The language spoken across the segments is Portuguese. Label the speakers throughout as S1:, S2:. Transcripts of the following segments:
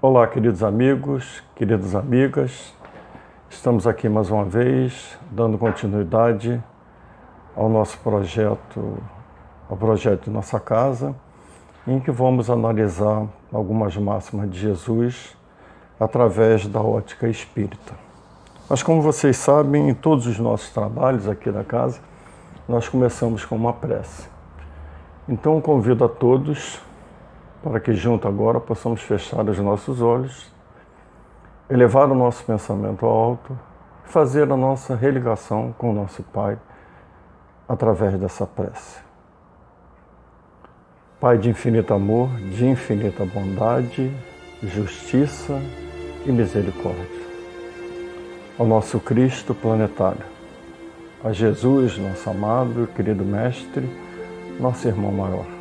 S1: Olá, queridos amigos, queridas amigas. Estamos aqui mais uma vez dando continuidade ao nosso projeto, ao projeto de nossa casa, em que vamos analisar algumas máximas de Jesus através da ótica espírita. Mas como vocês sabem, em todos os nossos trabalhos aqui da casa, nós começamos com uma prece. Então convido a todos para que junto agora possamos fechar os nossos olhos, elevar o nosso pensamento ao alto, fazer a nossa religação com o nosso Pai através dessa prece. Pai de infinito amor, de infinita bondade, justiça e misericórdia. Ao nosso Cristo planetário, a Jesus, nosso amado e querido Mestre, nosso irmão maior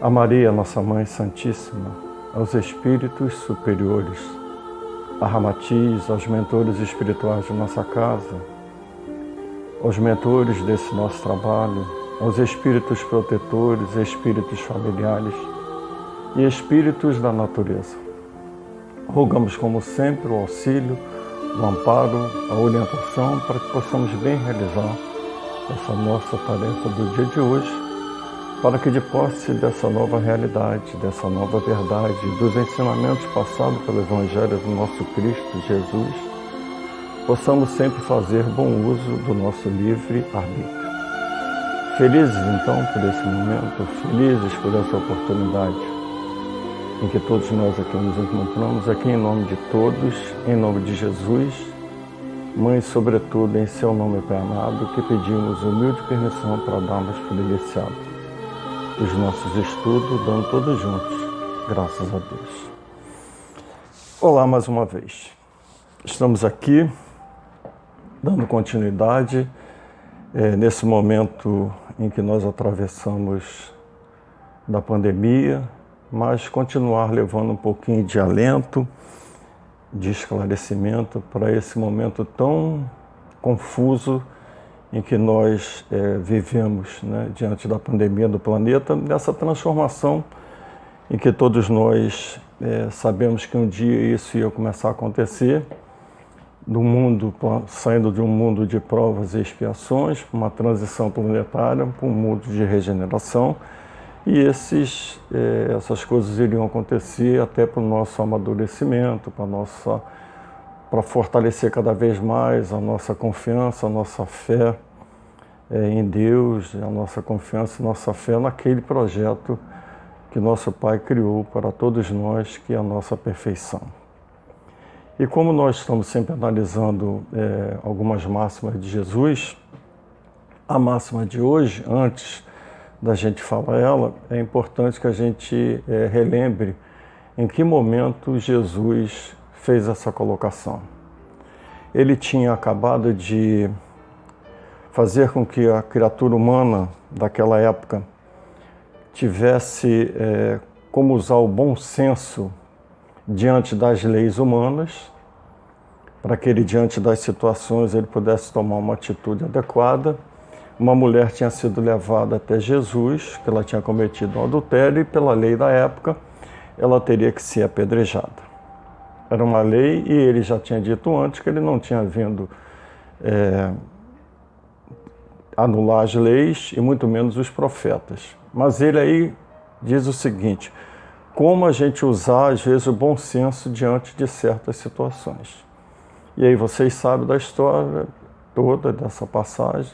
S1: a Maria, nossa Mãe Santíssima, aos espíritos superiores, a Ramatiz, aos mentores espirituais de nossa casa, aos mentores desse nosso trabalho, aos espíritos protetores, espíritos familiares e espíritos da natureza. Rogamos, como sempre, o auxílio, o amparo, a orientação para que possamos bem realizar essa nossa tarefa do dia de hoje para que de posse dessa nova realidade, dessa nova verdade, dos ensinamentos passados pelo Evangelho do nosso Cristo Jesus, possamos sempre fazer bom uso do nosso livre arbítrio. Felizes então por esse momento, felizes por essa oportunidade em que todos nós aqui nos encontramos, aqui em nome de todos, em nome de Jesus, Mãe, sobretudo em seu nome Pai amado, que pedimos humilde permissão para darmos por iniciado os nossos estudos, dando todos juntos, graças a Deus. Olá mais uma vez. Estamos aqui dando continuidade é, nesse momento em que nós atravessamos da pandemia, mas continuar levando um pouquinho de alento, de esclarecimento para esse momento tão confuso em que nós é, vivemos né, diante da pandemia do planeta, nessa transformação em que todos nós é, sabemos que um dia isso ia começar a acontecer, do mundo saindo de um mundo de provas e expiações, uma transição planetária para um mundo de regeneração, e esses, é, essas coisas iriam acontecer até para o nosso amadurecimento, para nossa para fortalecer cada vez mais a nossa confiança, a nossa fé é, em Deus, a nossa confiança, a nossa fé naquele projeto que nosso Pai criou para todos nós, que é a nossa perfeição. E como nós estamos sempre analisando é, algumas máximas de Jesus, a máxima de hoje, antes da gente falar ela, é importante que a gente é, relembre em que momento Jesus fez essa colocação. Ele tinha acabado de fazer com que a criatura humana daquela época tivesse é, como usar o bom senso diante das leis humanas, para que ele, diante das situações, ele pudesse tomar uma atitude adequada. Uma mulher tinha sido levada até Jesus, que ela tinha cometido um adultério, e pela lei da época, ela teria que ser apedrejada. Era uma lei e ele já tinha dito antes que ele não tinha vindo é, anular as leis e muito menos os profetas. Mas ele aí diz o seguinte: como a gente usar às vezes o bom senso diante de certas situações. E aí vocês sabem da história toda dessa passagem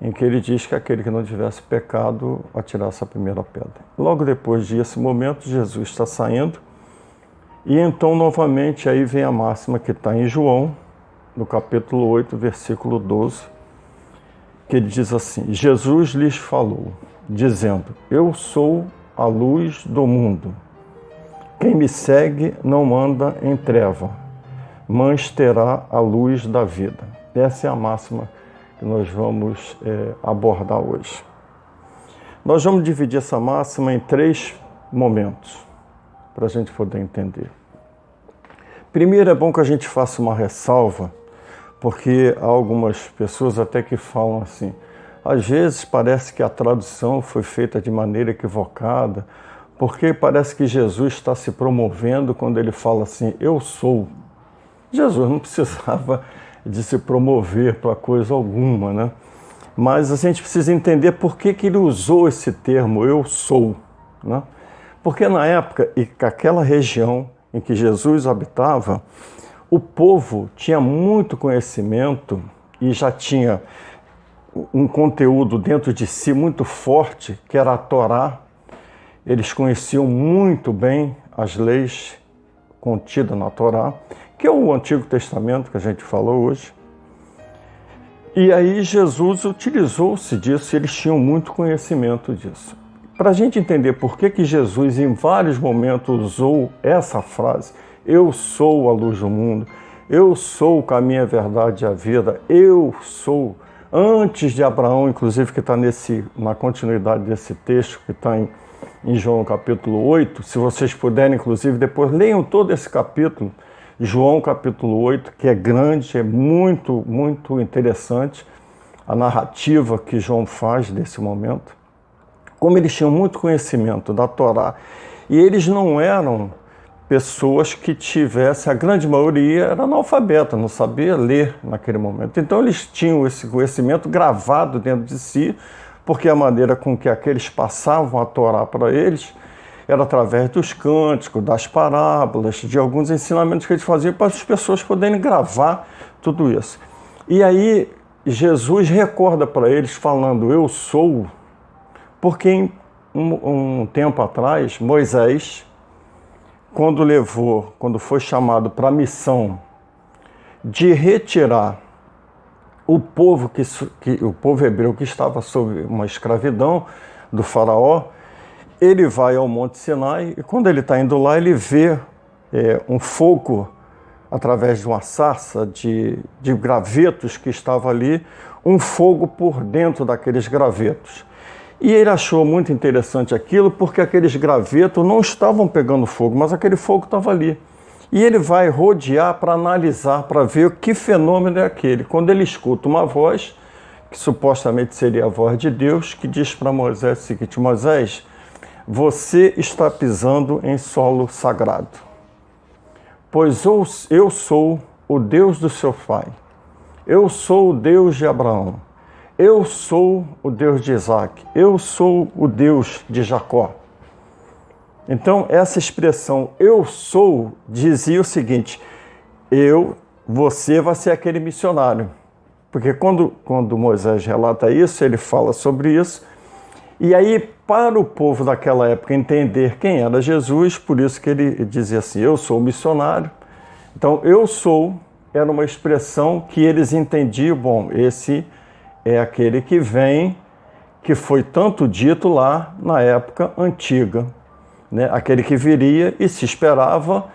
S1: em que ele diz que aquele que não tivesse pecado atirasse a primeira pedra. Logo depois desse momento, Jesus está saindo e então, novamente, aí vem a máxima que está em João, no capítulo 8, versículo 12, que ele diz assim: Jesus lhes falou, dizendo: Eu sou a luz do mundo. Quem me segue não anda em treva, mas terá a luz da vida. Essa é a máxima que nós vamos é, abordar hoje. Nós vamos dividir essa máxima em três momentos, para a gente poder entender. Primeiro é bom que a gente faça uma ressalva, porque há algumas pessoas até que falam assim, às vezes parece que a tradução foi feita de maneira equivocada, porque parece que Jesus está se promovendo quando ele fala assim: Eu sou. Jesus não precisava de se promover para coisa alguma, né? Mas a gente precisa entender por que, que ele usou esse termo, eu sou. Né? Porque na época e aquela região em que Jesus habitava, o povo tinha muito conhecimento e já tinha um conteúdo dentro de si muito forte, que era a Torá. Eles conheciam muito bem as leis contidas na Torá, que é o Antigo Testamento que a gente falou hoje. E aí Jesus utilizou-se disso, eles tinham muito conhecimento disso. Para a gente entender por que, que Jesus em vários momentos usou essa frase, eu sou a luz do mundo, eu sou o caminho, a verdade e a vida, eu sou antes de Abraão, inclusive, que está na continuidade desse texto, que está em, em João capítulo 8. Se vocês puderem, inclusive, depois leiam todo esse capítulo, João capítulo 8, que é grande, é muito, muito interessante a narrativa que João faz desse momento. Como eles tinham muito conhecimento da Torá, e eles não eram pessoas que tivessem, a grande maioria era analfabeta, não sabia ler naquele momento. Então eles tinham esse conhecimento gravado dentro de si, porque a maneira com que aqueles passavam a Torá para eles era através dos cânticos, das parábolas, de alguns ensinamentos que eles faziam para as pessoas poderem gravar tudo isso. E aí Jesus recorda para eles falando: Eu sou, porque um, um tempo atrás Moisés quando levou, quando foi chamado para a missão de retirar o povo que, que, o povo hebreu que estava sob uma escravidão do faraó, ele vai ao Monte Sinai e quando ele está indo lá ele vê é, um fogo através de uma sarça de, de gravetos que estava ali, um fogo por dentro daqueles gravetos. E ele achou muito interessante aquilo porque aqueles gravetos não estavam pegando fogo, mas aquele fogo estava ali. E ele vai rodear para analisar, para ver que fenômeno é aquele. Quando ele escuta uma voz, que supostamente seria a voz de Deus, que diz para Moisés o seguinte: Moisés, você está pisando em solo sagrado, pois eu sou o Deus do seu pai, eu sou o Deus de Abraão eu sou o Deus de Isaac, eu sou o Deus de Jacó. Então, essa expressão eu sou dizia o seguinte: eu, você vai ser aquele missionário. Porque quando, quando Moisés relata isso, ele fala sobre isso. E aí, para o povo daquela época entender quem era Jesus, por isso que ele dizia assim: Eu sou missionário. Então, eu sou era uma expressão que eles entendiam, bom, esse é aquele que vem, que foi tanto dito lá na época antiga, né? aquele que viria e se esperava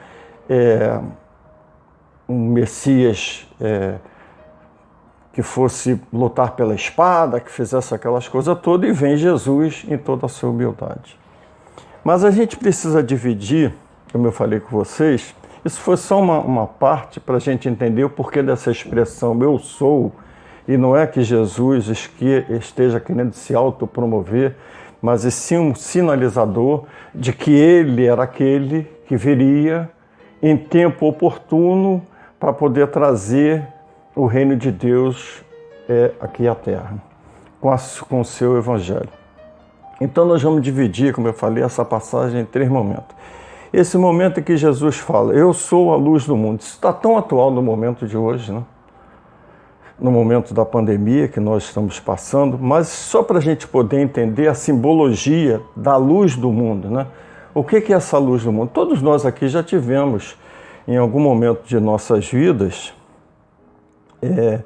S1: é, um Messias é, que fosse lutar pela espada, que fizesse aquelas coisas todas, e vem Jesus em toda a sua humildade. Mas a gente precisa dividir, como eu falei com vocês, isso foi só uma, uma parte para a gente entender o porquê dessa expressão eu sou e não é que Jesus esteja querendo se autopromover, mas é sim um sinalizador de que ele era aquele que viria em tempo oportuno para poder trazer o reino de Deus é, aqui à terra, com o seu evangelho. Então nós vamos dividir, como eu falei, essa passagem em três momentos. Esse momento em que Jesus fala, eu sou a luz do mundo, isso está tão atual no momento de hoje, né? No momento da pandemia que nós estamos passando, mas só para a gente poder entender a simbologia da luz do mundo, né? O que é essa luz do mundo? Todos nós aqui já tivemos, em algum momento de nossas vidas, é,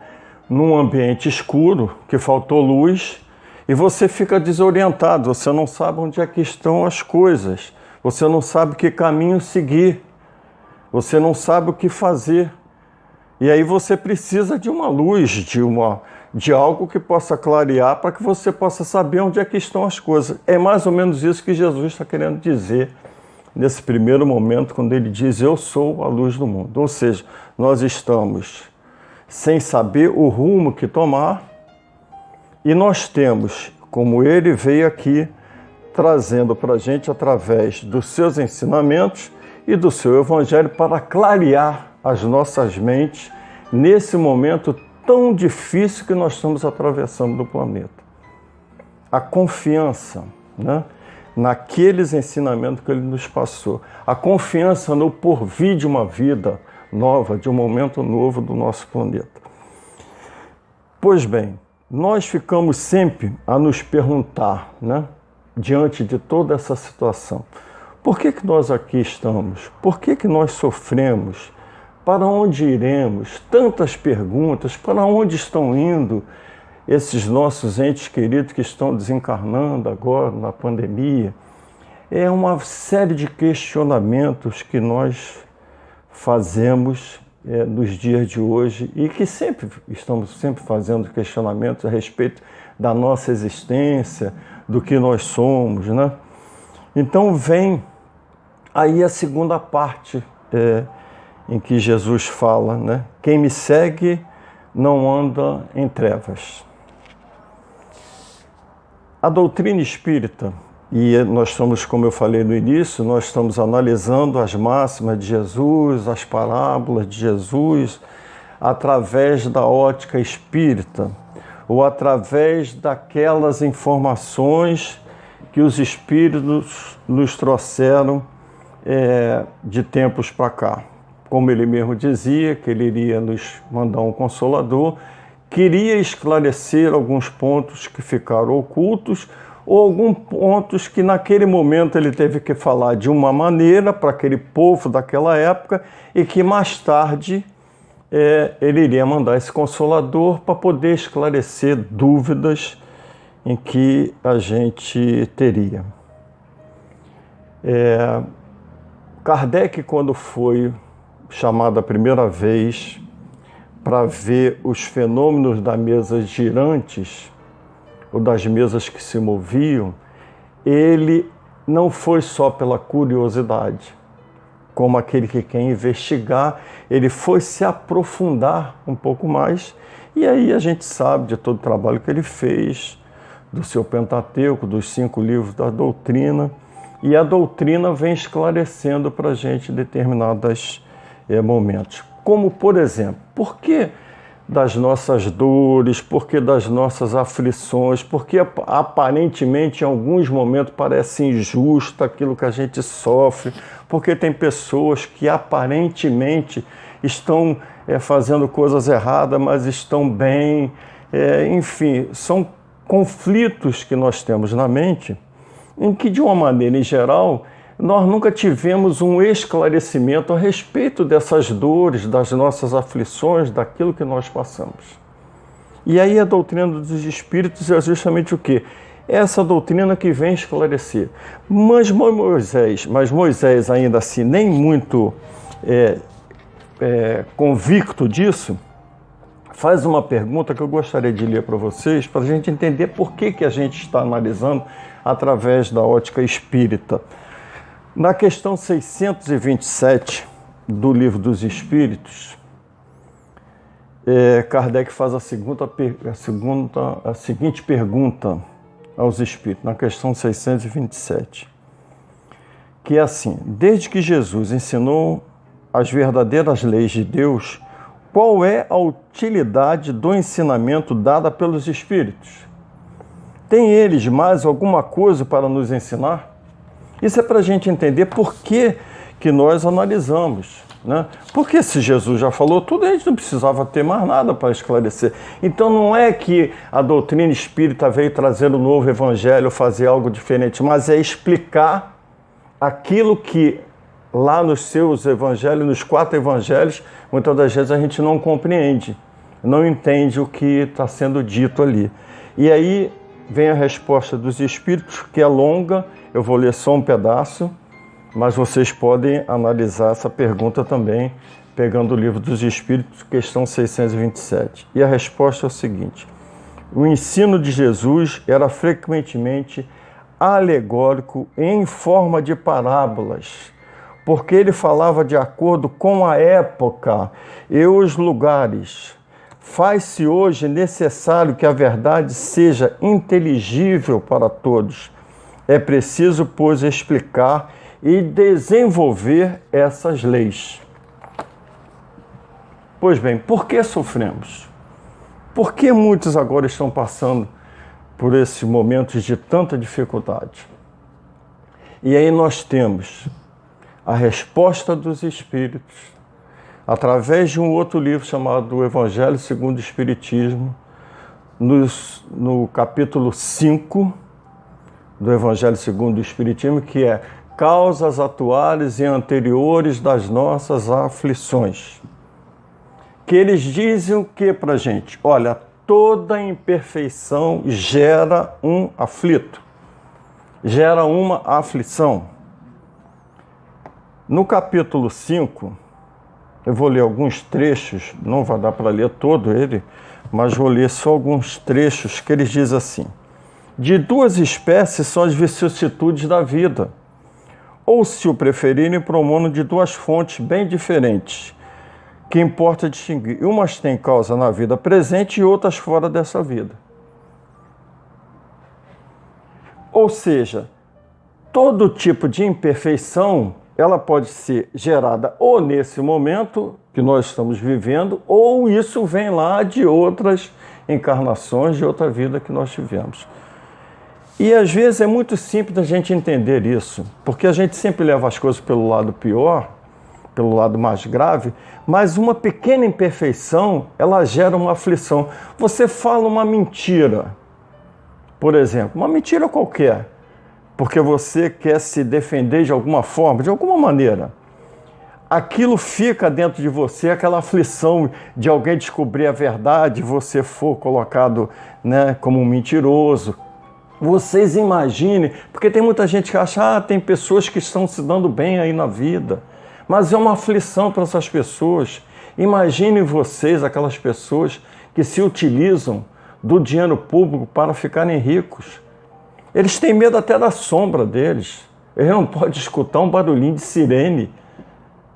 S1: num ambiente escuro, que faltou luz, e você fica desorientado, você não sabe onde é que estão as coisas, você não sabe que caminho seguir, você não sabe o que fazer. E aí você precisa de uma luz, de uma de algo que possa clarear para que você possa saber onde é que estão as coisas. É mais ou menos isso que Jesus está querendo dizer nesse primeiro momento, quando ele diz: Eu sou a luz do mundo. Ou seja, nós estamos sem saber o rumo que tomar e nós temos, como ele veio aqui, trazendo para a gente através dos seus ensinamentos e do seu Evangelho para clarear as nossas mentes nesse momento tão difícil que nós estamos atravessando do planeta. A confiança né, naqueles ensinamentos que ele nos passou, a confiança no porvir de uma vida nova, de um momento novo do nosso planeta. Pois bem, nós ficamos sempre a nos perguntar, né, diante de toda essa situação, por que, que nós aqui estamos? Por que, que nós sofremos? Para onde iremos? Tantas perguntas, para onde estão indo esses nossos entes queridos que estão desencarnando agora na pandemia? É uma série de questionamentos que nós fazemos é, nos dias de hoje e que sempre estamos sempre fazendo questionamentos a respeito da nossa existência, do que nós somos, né? Então vem aí a segunda parte é, em que Jesus fala, né? Quem me segue não anda em trevas. A doutrina espírita, e nós estamos, como eu falei no início, nós estamos analisando as máximas de Jesus, as parábolas de Jesus, através da ótica espírita, ou através daquelas informações que os espíritos nos trouxeram é, de tempos para cá. Como ele mesmo dizia, que ele iria nos mandar um consolador, queria esclarecer alguns pontos que ficaram ocultos ou alguns pontos que naquele momento ele teve que falar de uma maneira para aquele povo daquela época e que mais tarde é, ele iria mandar esse consolador para poder esclarecer dúvidas em que a gente teria. É, Kardec, quando foi chamado a primeira vez para ver os fenômenos das mesas girantes, ou das mesas que se moviam, ele não foi só pela curiosidade, como aquele que quer investigar, ele foi se aprofundar um pouco mais, e aí a gente sabe de todo o trabalho que ele fez, do seu Pentateuco, dos cinco livros da doutrina, e a doutrina vem esclarecendo para a gente determinados é, momentos. Como, por exemplo, por que das nossas dores, por que das nossas aflições, porque aparentemente em alguns momentos parece injusto aquilo que a gente sofre, porque tem pessoas que aparentemente estão é, fazendo coisas erradas, mas estão bem. É, enfim, são conflitos que nós temos na mente em que, de uma maneira em geral, nós nunca tivemos um esclarecimento a respeito dessas dores, das nossas aflições, daquilo que nós passamos. E aí a doutrina dos espíritos é justamente o que? Essa doutrina que vem esclarecer. Mas Moisés, mas Moisés ainda assim nem muito é, é, convicto disso, faz uma pergunta que eu gostaria de ler para vocês, para a gente entender por que, que a gente está analisando através da ótica espírita. Na questão 627 do Livro dos Espíritos, é, Kardec faz a, segunda, a, segunda, a seguinte pergunta aos espíritos, na questão 627, que é assim: Desde que Jesus ensinou as verdadeiras leis de Deus, qual é a utilidade do ensinamento dada pelos espíritos? Tem eles mais alguma coisa para nos ensinar? Isso é para a gente entender por que, que nós analisamos. Né? Porque se Jesus já falou tudo, a gente não precisava ter mais nada para esclarecer. Então não é que a doutrina espírita veio trazer um novo evangelho, fazer algo diferente, mas é explicar aquilo que lá nos seus evangelhos, nos quatro evangelhos, muitas das vezes a gente não compreende, não entende o que está sendo dito ali. E aí vem a resposta dos espíritos, que é longa eu vou ler só um pedaço, mas vocês podem analisar essa pergunta também, pegando o livro dos Espíritos, questão 627. E a resposta é o seguinte: o ensino de Jesus era frequentemente alegórico em forma de parábolas, porque ele falava de acordo com a época e os lugares. Faz-se hoje necessário que a verdade seja inteligível para todos É preciso, pois, explicar e desenvolver essas leis. Pois bem, por que sofremos? Por que muitos agora estão passando por esses momentos de tanta dificuldade? E aí nós temos a resposta dos Espíritos, através de um outro livro chamado Evangelho segundo o Espiritismo, nos, no capítulo 5 do Evangelho segundo o Espiritismo, que é Causas atuais e anteriores das nossas aflições. Que eles dizem o que para gente? Olha, toda imperfeição gera um aflito, gera uma aflição. No capítulo 5, eu vou ler alguns trechos, não vai dar para ler todo ele, mas vou ler só alguns trechos que eles dizem assim: De duas espécies são as vicissitudes da vida, ou se o preferirem, promono de duas fontes bem diferentes, que importa distinguir. Umas têm causa na vida presente e outras fora dessa vida. Ou seja, todo tipo de imperfeição ela pode ser gerada ou nesse momento que nós estamos vivendo, ou isso vem lá de outras encarnações, de outra vida que nós tivemos. E às vezes é muito simples a gente entender isso, porque a gente sempre leva as coisas pelo lado pior, pelo lado mais grave, mas uma pequena imperfeição, ela gera uma aflição. Você fala uma mentira, por exemplo, uma mentira qualquer porque você quer se defender de alguma forma, de alguma maneira. Aquilo fica dentro de você, aquela aflição de alguém descobrir a verdade, você for colocado né, como um mentiroso. Vocês imaginem, porque tem muita gente que acha, ah, tem pessoas que estão se dando bem aí na vida, mas é uma aflição para essas pessoas. Imaginem vocês, aquelas pessoas que se utilizam do dinheiro público para ficarem ricos eles têm medo até da sombra deles. Ele não pode escutar um barulhinho de sirene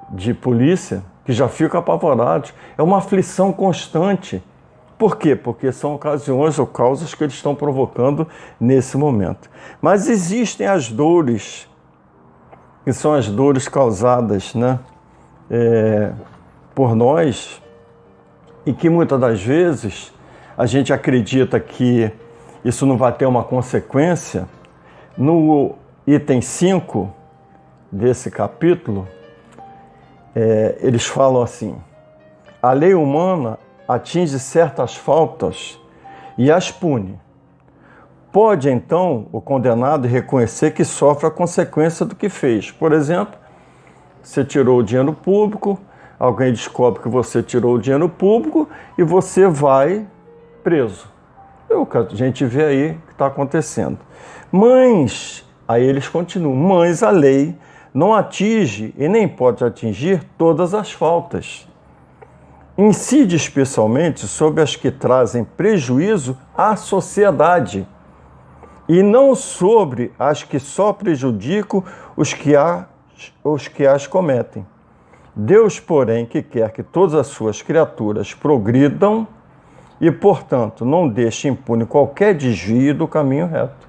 S1: de polícia, que já fica apavorados. É uma aflição constante. Por quê? Porque são ocasiões ou causas que eles estão provocando nesse momento. Mas existem as dores, que são as dores causadas né, é, por nós, e que muitas das vezes a gente acredita que isso não vai ter uma consequência, no item 5 desse capítulo, é, eles falam assim: a lei humana atinge certas faltas e as pune. Pode então o condenado reconhecer que sofre a consequência do que fez. Por exemplo, você tirou o dinheiro público, alguém descobre que você tirou o dinheiro público e você vai preso. É que a gente vê aí que está acontecendo. Mas, aí eles continuam, mas a lei não atinge e nem pode atingir todas as faltas. Incide especialmente sobre as que trazem prejuízo à sociedade e não sobre as que só prejudicam os que, a, os que as cometem. Deus, porém, que quer que todas as suas criaturas progridam, e, portanto, não deixe impune qualquer desvio do caminho reto.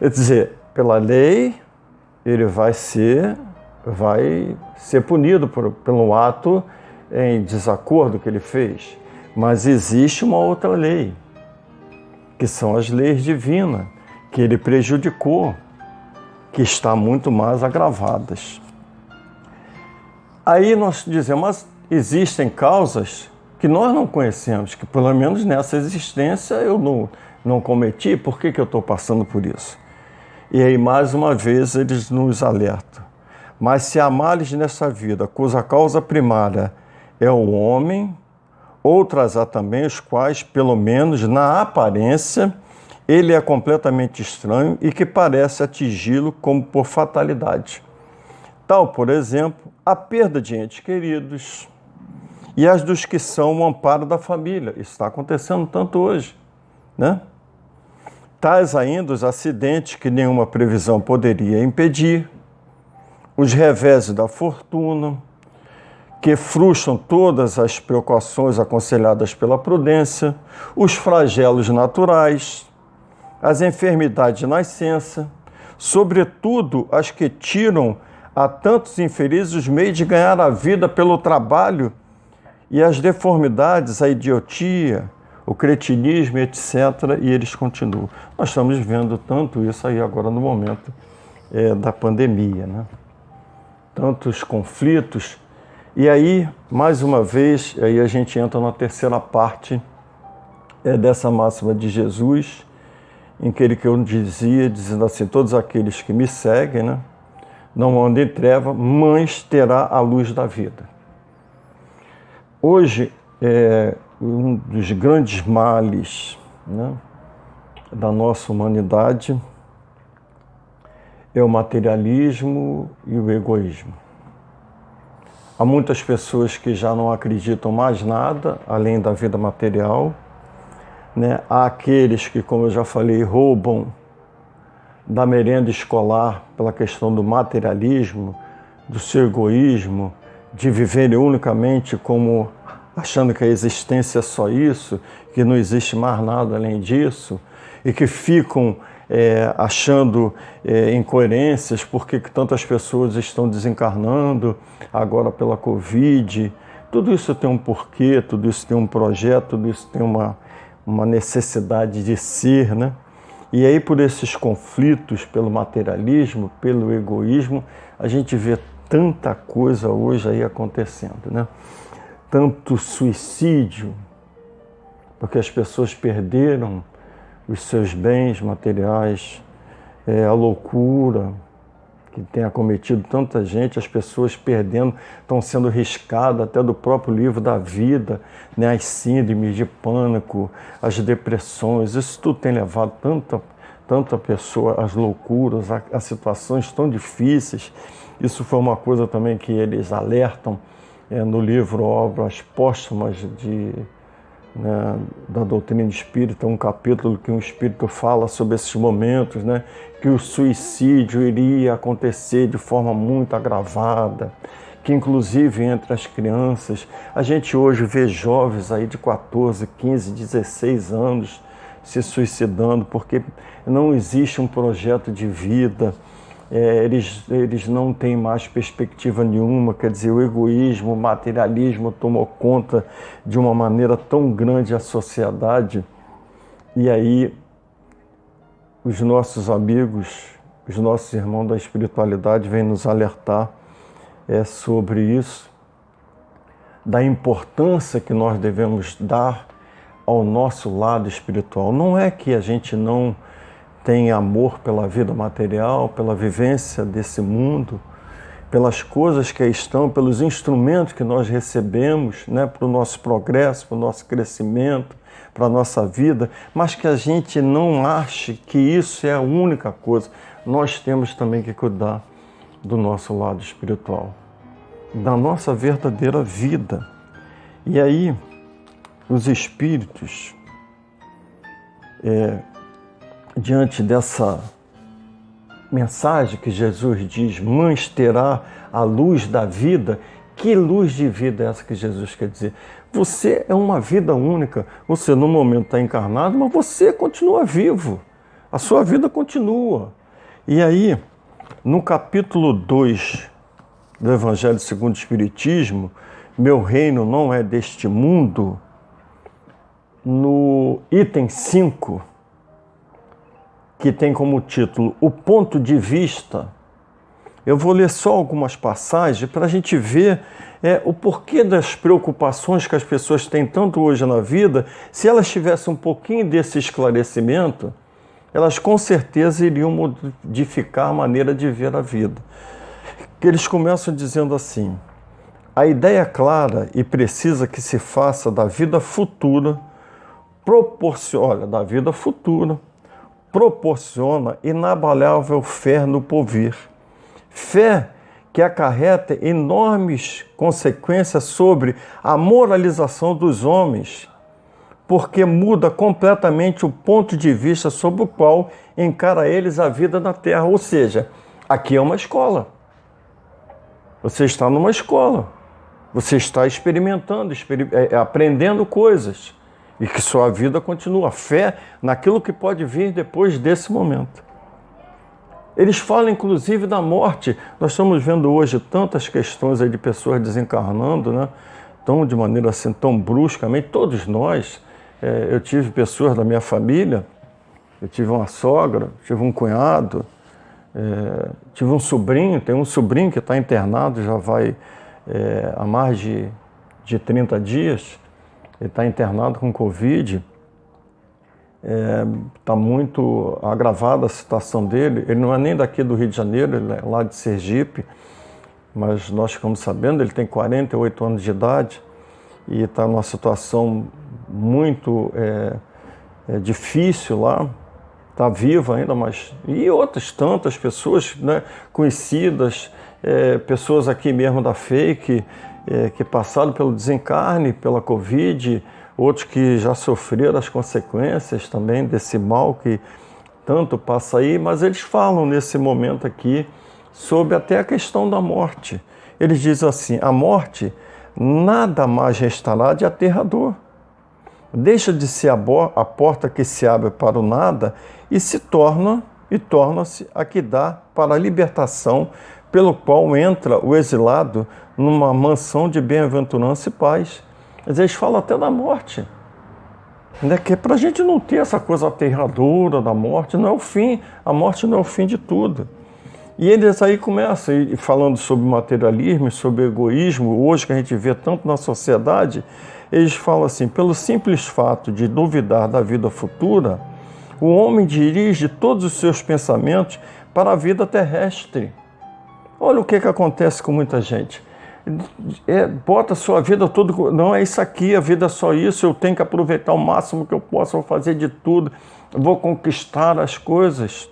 S1: Quer dizer, pela lei, ele vai ser, vai ser punido por, pelo ato em desacordo que ele fez. Mas existe uma outra lei, que são as leis divinas, que ele prejudicou, que está muito mais agravadas. Aí nós dizemos, mas existem causas que nós não conhecemos, que pelo menos nessa existência eu não, não cometi, por que, que eu estou passando por isso? E aí, mais uma vez, eles nos alertam. Mas se há males nessa vida, cuja causa primária é o homem, outras há também os quais, pelo menos na aparência, ele é completamente estranho e que parece atingi-lo como por fatalidade. Tal, por exemplo, a perda de entes queridos, e as dos que são o amparo da família. Isso está acontecendo tanto hoje, né? Tais ainda os acidentes que nenhuma previsão poderia impedir, os reveses da fortuna, que frustram todas as precauções aconselhadas pela prudência, os flagelos naturais, as enfermidades de nascença, sobretudo as que tiram a tantos infelizes os meios de ganhar a vida pelo trabalho, e as deformidades, a idiotia, o cretinismo, etc. E eles continuam. Nós estamos vendo tanto isso aí agora no momento é, da pandemia, né? Tantos conflitos. E aí, mais uma vez, aí a gente entra na terceira parte é, dessa máxima de Jesus, em que ele que eu dizia, dizendo assim, todos aqueles que me seguem, né? Não andem em treva, mas terá a luz da vida. Hoje, é, um dos grandes males né, da nossa humanidade é o materialismo e o egoísmo. Há muitas pessoas que já não acreditam mais nada além da vida material. Né? Há aqueles que, como eu já falei, roubam da merenda escolar pela questão do materialismo, do seu egoísmo, de viverem unicamente como achando que a existência é só isso, que não existe mais nada além disso, e que ficam é, achando é, incoerências porque que tantas pessoas estão desencarnando agora pela Covid. Tudo isso tem um porquê, tudo isso tem um projeto, tudo isso tem uma, uma necessidade de ser, né? E aí, por esses conflitos, pelo materialismo, pelo egoísmo, a gente vê tanta coisa hoje aí acontecendo, né? Tanto suicídio, porque as pessoas perderam os seus bens materiais, é, a loucura que tem acometido tanta gente, as pessoas perdendo, estão sendo riscadas até do próprio livro da vida, né, as síndromes de pânico, as depressões, isso tudo tem levado tanta, tanta pessoa às loucuras, a, a situações tão difíceis. Isso foi uma coisa também que eles alertam é, no livro Obras Póstumas de né, da doutrina espírita, um capítulo que um espírito fala sobre esses momentos, né, que o suicídio iria acontecer de forma muito agravada, que inclusive entre as crianças, a gente hoje vê jovens aí de 14, 15, 16 anos se suicidando porque não existe um projeto de vida é, eles, eles não têm mais perspectiva nenhuma, quer dizer, o egoísmo, o materialismo tomou conta de uma maneira tão grande a sociedade, e aí os nossos amigos, os nossos irmãos da espiritualidade vêm nos alertar é, sobre isso, da importância que nós devemos dar ao nosso lado espiritual. Não é que a gente não tem amor pela vida material, pela vivência desse mundo, pelas coisas que aí estão, pelos instrumentos que nós recebemos né, para o nosso progresso, para o nosso crescimento, para a nossa vida, mas que a gente não ache que isso é a única coisa. Nós temos também que cuidar do nosso lado espiritual, da nossa verdadeira vida. E aí, os espíritos, é, diante dessa mensagem que Jesus diz: Mães terá a luz da vida. Que luz de vida é essa que Jesus quer dizer? Você é uma vida única. Você, no momento, está encarnado, mas você continua vivo. A sua vida continua. E aí, no capítulo 2 do Evangelho segundo o Espiritismo, meu reino não é deste mundo, no item 5, que tem como título O Ponto de Vista. Eu vou ler só algumas passagens para a gente ver é, o porquê das preocupações que as pessoas têm tanto hoje na vida. Se elas tivessem um pouquinho desse esclarecimento, elas com certeza iriam modificar a maneira de ver a vida. Eles começam dizendo assim: a ideia clara e precisa que se faça da vida futura proporciona da vida futura proporciona inabalável fé no porvir. Fé que acarreta enormes consequências sobre a moralização dos homens, porque muda completamente o ponto de vista sobre o qual encara eles a vida na Terra. Ou seja, aqui é uma escola. Você está numa escola. Você está experimentando, exper é, aprendendo coisas e que sua vida continua. Fé naquilo que pode vir depois desse momento. Eles falam inclusive da morte. Nós estamos vendo hoje tantas questões aí de pessoas desencarnando, né? Tão de maneira assim tão bruscamente. Todos nós, é, eu tive pessoas da minha família, eu tive uma sogra, tive um cunhado, é, tive um sobrinho, tem um sobrinho que está internado, já vai é, há mais de, de 30 dias, ele está internado com Covid. Está é, tá muito agravada a situação dele. Ele não é nem daqui do Rio de Janeiro, ele é lá de Sergipe, mas nós ficamos sabendo, ele tem 48 anos de idade e está numa situação muito é, é, difícil lá está viva ainda, mas. E outras tantas pessoas né, conhecidas, é, pessoas aqui mesmo da FEIC, é, que passaram pelo desencarne, pela Covid, outros que já sofreram as consequências também desse mal que tanto passa aí, mas eles falam nesse momento aqui sobre até a questão da morte. Eles dizem assim: a morte nada mais restará de aterrador deixa de ser a, a porta que se abre para o nada e se torna e torna-se a que dá para a libertação, pelo qual entra o exilado numa mansão de bem-aventurança e paz. Mas eles falam até da morte. Né? Que é para a gente não ter essa coisa aterradora da morte, não é o fim. A morte não é o fim de tudo. E eles aí começam falando sobre materialismo, sobre egoísmo, hoje que a gente vê tanto na sociedade, eles falam assim: pelo simples fato de duvidar da vida futura, o homem dirige todos os seus pensamentos para a vida terrestre. Olha o que, que acontece com muita gente. É, bota sua vida toda. Não é isso aqui, a vida é só isso. Eu tenho que aproveitar o máximo que eu posso, vou fazer de tudo, vou conquistar as coisas,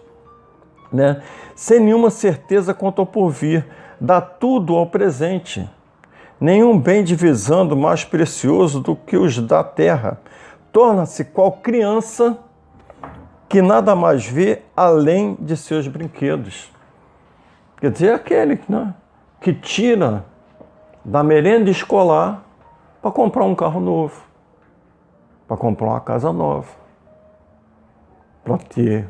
S1: né? sem nenhuma certeza quanto ao porvir. Dá tudo ao presente nenhum bem divisando mais precioso do que os da terra. Torna-se qual criança que nada mais vê além de seus brinquedos. Quer dizer, aquele né, que tira da merenda escolar para comprar um carro novo, para comprar uma casa nova, para ter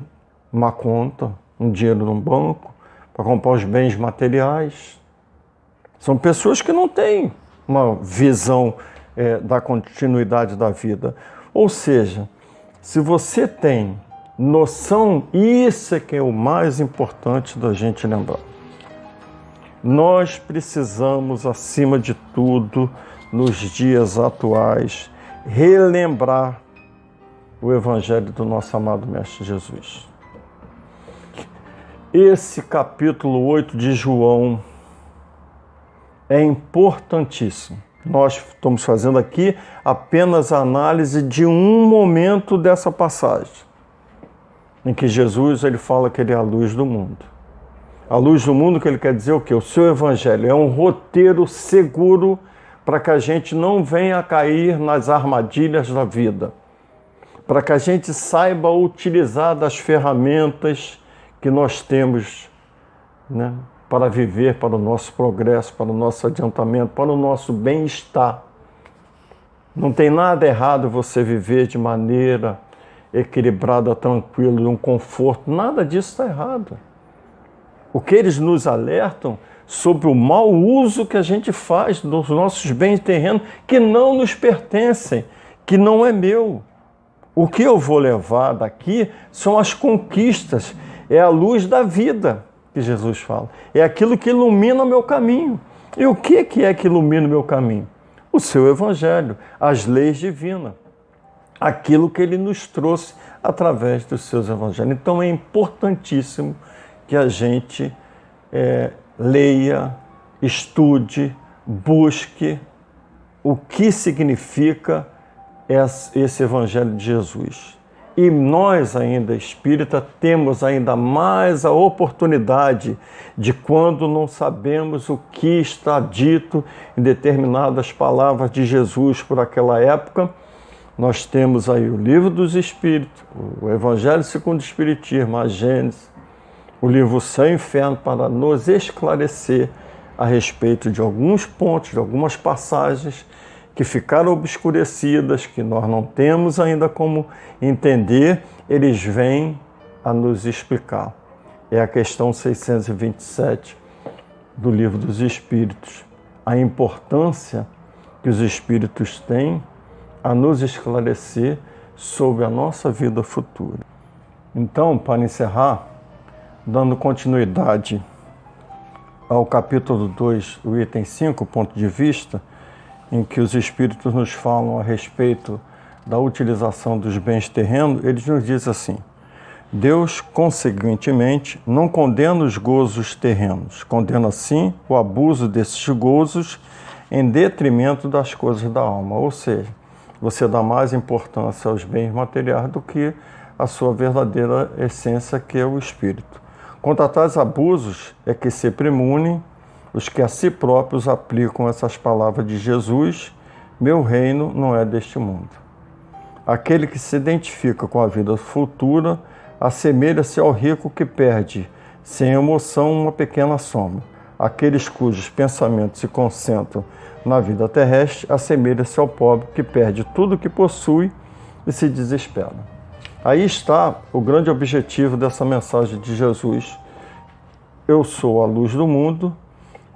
S1: uma conta, um dinheiro no banco, para comprar os bens materiais. São pessoas que não têm uma visão é, da continuidade da vida. Ou seja, se você tem noção, isso é que é o mais importante da gente lembrar. Nós precisamos, acima de tudo, nos dias atuais, relembrar o Evangelho do nosso amado Mestre Jesus. Esse capítulo 8 de João é importantíssimo. Nós estamos fazendo aqui apenas a análise de um momento dessa passagem, em que Jesus ele fala que ele é a luz do mundo. A luz do mundo que ele quer dizer o quê? O seu evangelho é um roteiro seguro para que a gente não venha a cair nas armadilhas da vida, para que a gente saiba utilizar das ferramentas que nós temos, né? para viver para o nosso progresso, para o nosso adiantamento, para o nosso bem-estar. Não tem nada errado você viver de maneira equilibrada, tranquila, um conforto, nada disso está errado. O que eles nos alertam sobre o mau uso que a gente faz dos nossos bens terrenos que não nos pertencem, que não é meu. O que eu vou levar daqui são as conquistas, é a luz da vida que Jesus fala. É aquilo que ilumina o meu caminho. E o que, é que ilumina o meu caminho? O seu Evangelho, as leis divinas. Aquilo que ele nos trouxe através dos seus evangelhos. Então é importantíssimo que a gente é, leia, estude, busque o que significa esse Evangelho de Jesus. E nós, ainda espírita, temos ainda mais a oportunidade de, quando não sabemos o que está dito em determinadas palavras de Jesus por aquela época, nós temos aí o Livro dos Espíritos, o Evangelho segundo o Espiritismo, a Gênesis, o livro Céu e Inferno, para nos esclarecer a respeito de alguns pontos, de algumas passagens que ficaram obscurecidas, que nós não temos ainda como entender, eles vêm a nos explicar. É a questão 627 do Livro dos Espíritos. A importância que os Espíritos têm a nos esclarecer sobre a nossa vida futura. Então, para encerrar, dando continuidade ao capítulo 2, o item 5, ponto de vista, em que os Espíritos nos falam a respeito da utilização dos bens terrenos, eles nos dizem assim: Deus, consequentemente, não condena os gozos terrenos, condena sim o abuso desses gozos em detrimento das coisas da alma. Ou seja, você dá mais importância aos bens materiais do que a sua verdadeira essência, que é o espírito. Quanto a tais abusos, é que se premunem os que a si próprios aplicam essas palavras de Jesus: Meu reino não é deste mundo. Aquele que se identifica com a vida futura assemelha-se ao rico que perde, sem emoção, uma pequena soma. Aqueles cujos pensamentos se concentram na vida terrestre assemelha-se ao pobre que perde tudo o que possui e se desespera. Aí está o grande objetivo dessa mensagem de Jesus. Eu sou a luz do mundo,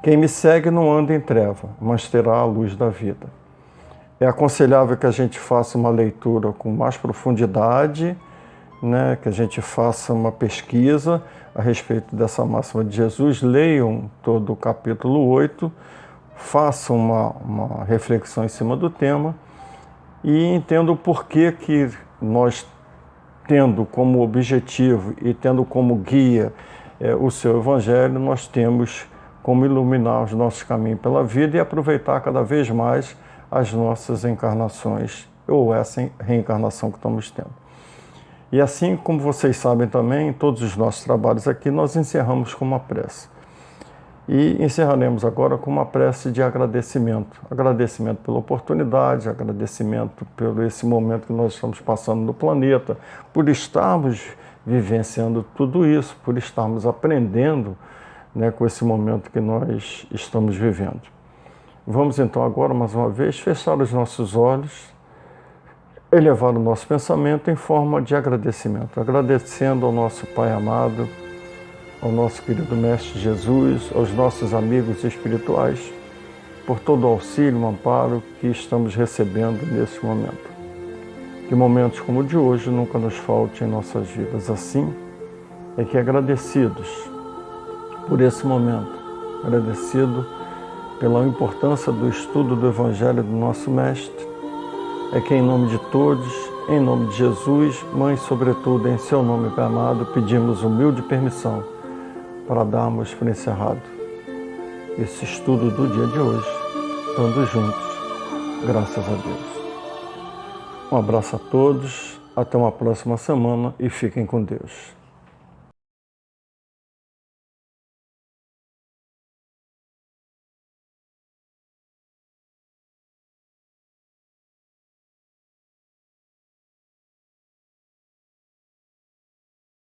S1: quem me segue não anda em treva, mas terá a luz da vida. É aconselhável que a gente faça uma leitura com mais profundidade né, que a gente faça uma pesquisa a respeito dessa máxima de Jesus, leiam todo o capítulo 8, façam uma, uma reflexão em cima do tema e entendam por que, que nós, tendo como objetivo e tendo como guia é, o seu Evangelho, nós temos como iluminar os nossos caminhos pela vida e aproveitar cada vez mais as nossas encarnações ou essa reencarnação que estamos tendo. E assim como vocês sabem também, em todos os nossos trabalhos aqui, nós encerramos com uma prece. E encerraremos agora com uma prece de agradecimento. Agradecimento pela oportunidade, agradecimento pelo esse momento que nós estamos passando no planeta, por estarmos vivenciando tudo isso, por estarmos aprendendo né, com esse momento que nós estamos vivendo. Vamos então agora, mais uma vez, fechar os nossos olhos elevar o nosso pensamento em forma de agradecimento, agradecendo ao nosso Pai amado, ao nosso querido Mestre Jesus, aos nossos amigos espirituais, por todo o auxílio e amparo que estamos recebendo nesse momento. Que momentos como o de hoje nunca nos falte em nossas vidas. Assim, é que agradecidos por esse momento, agradecido pela importância do estudo do Evangelho do nosso Mestre, é que, em nome de todos, em nome de Jesus, Mãe, sobretudo em seu nome amado, pedimos humilde permissão para darmos por encerrado esse estudo do dia de hoje, estando juntos, graças a Deus. Um abraço a todos, até uma próxima semana e fiquem com Deus.